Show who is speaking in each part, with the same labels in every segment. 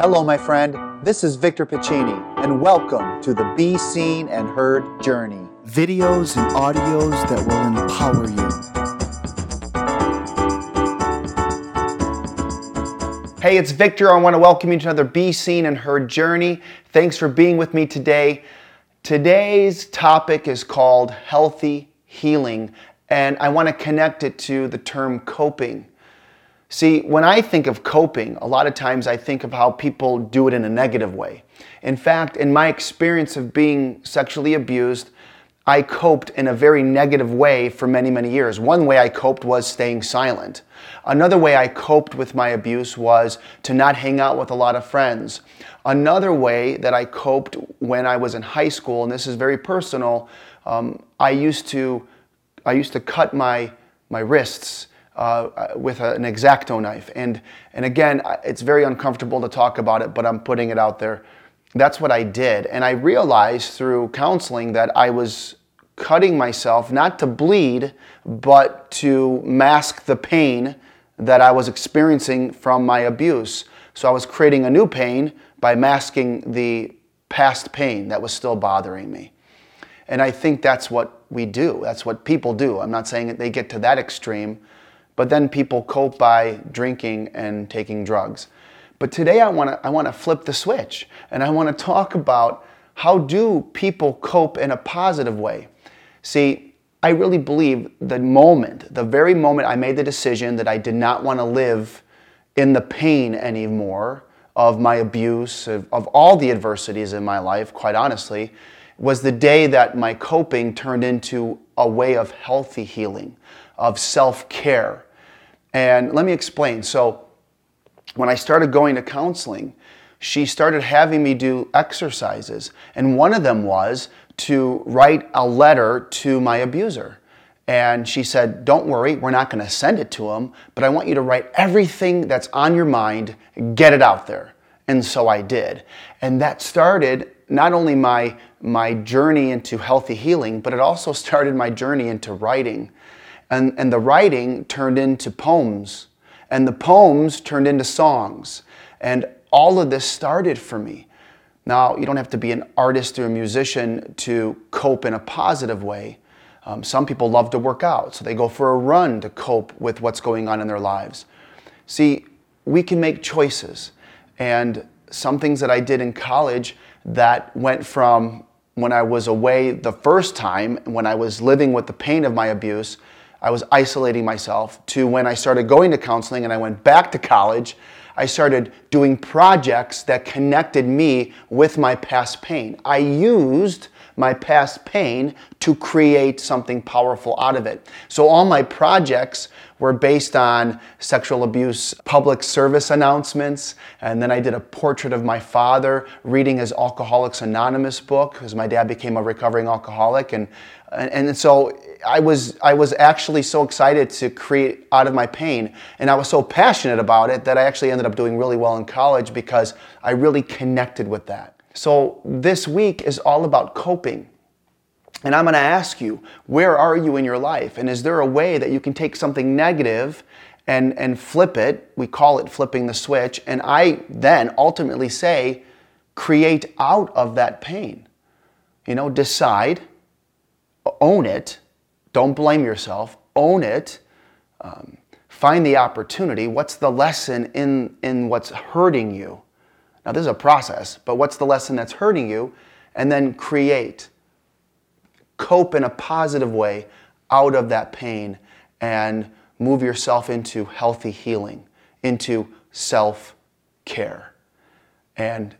Speaker 1: Hello, my friend. This is Victor Pacini, and welcome to the Be Seen and Heard Journey.
Speaker 2: Videos and audios that will empower
Speaker 3: you. Hey, it's Victor. I want to welcome you to another Be Seen and Heard Journey. Thanks for being with me today. Today's topic is called healthy healing, and I want to connect it to the term coping. See, when I think of coping, a lot of times I think of how people do it in a negative way. In fact, in my experience of being sexually abused, I coped in a very negative way for many, many years. One way I coped was staying silent. Another way I coped with my abuse was to not hang out with a lot of friends. Another way that I coped when I was in high school, and this is very personal, um, I used to I used to cut my my wrists uh, with a, an X-Acto knife. And, and again, it's very uncomfortable to talk about it, but I'm putting it out there. That's what I did. And I realized through counseling that I was cutting myself not to bleed, but to mask the pain that I was experiencing from my abuse. So I was creating a new pain by masking the past pain that was still bothering me. And I think that's what we do. That's what people do. I'm not saying that they get to that extreme, but then people cope by drinking and taking drugs. But today I want to I want to flip the switch and I want to talk about how do people cope in a positive way. See, I really believe the moment, the very moment I made the decision that I did not want to live in the pain anymore of my abuse, of, of all the adversities in my life, quite honestly, was the day that my coping turned into a way of healthy healing, of self care, and let me explain. So, when I started going to counseling, she started having me do exercises. And one of them was to write a letter to my abuser. And she said, Don't worry, we're not going to send it to him, but I want you to write everything that's on your mind, get it out there. And so I did. And that started not only my, my journey into healthy healing, but it also started my journey into writing. And, and the writing turned into poems, and the poems turned into songs. And all of this started for me. Now, you don't have to be an artist or a musician to cope in a positive way. Um, some people love to work out, so they go for a run to cope with what's going on in their lives. See, we can make choices. And some things that I did in college that went from when I was away the first time, when I was living with the pain of my abuse, I was isolating myself to when I started going to counseling and I went back to college, I started doing projects that connected me with my past pain. I used my past pain to create something powerful out of it. So all my projects were based on sexual abuse public service announcements. And then I did a portrait of my father reading his Alcoholics Anonymous book because my dad became a recovering alcoholic. And, and, and so I was, I was actually so excited to create out of my pain. And I was so passionate about it that I actually ended up doing really well in college because I really connected with that. So this week is all about coping. And I'm going to ask you, where are you in your life? And is there a way that you can take something negative and, and flip it? We call it flipping the switch. And I then ultimately say, create out of that pain. You know, decide, own it, don't blame yourself. Own it. Um, find the opportunity. What's the lesson in, in what's hurting you? Now, this is a process, but what's the lesson that's hurting you? And then create. Cope in a positive way out of that pain and move yourself into healthy healing, into self care. And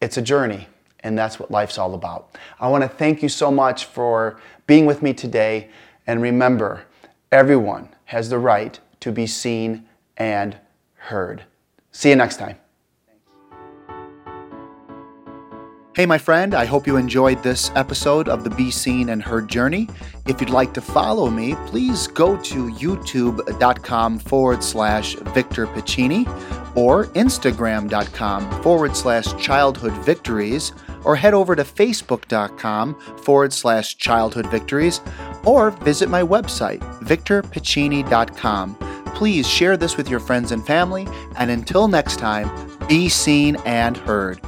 Speaker 3: it's a journey, and that's what life's all about. I want to thank you so much for being with me today. And remember, everyone has the right to be seen and heard. See you next time.
Speaker 2: Hey, my friend, I hope you enjoyed this episode of the Be Seen and Heard Journey. If you'd like to follow me, please go to youtube.com forward slash Victor Pacini or instagram.com forward slash childhood victories or head over to facebook.com forward slash childhood victories or visit my website, victorpacini.com. Please share this with your friends and family, and until next time, Be Seen and Heard.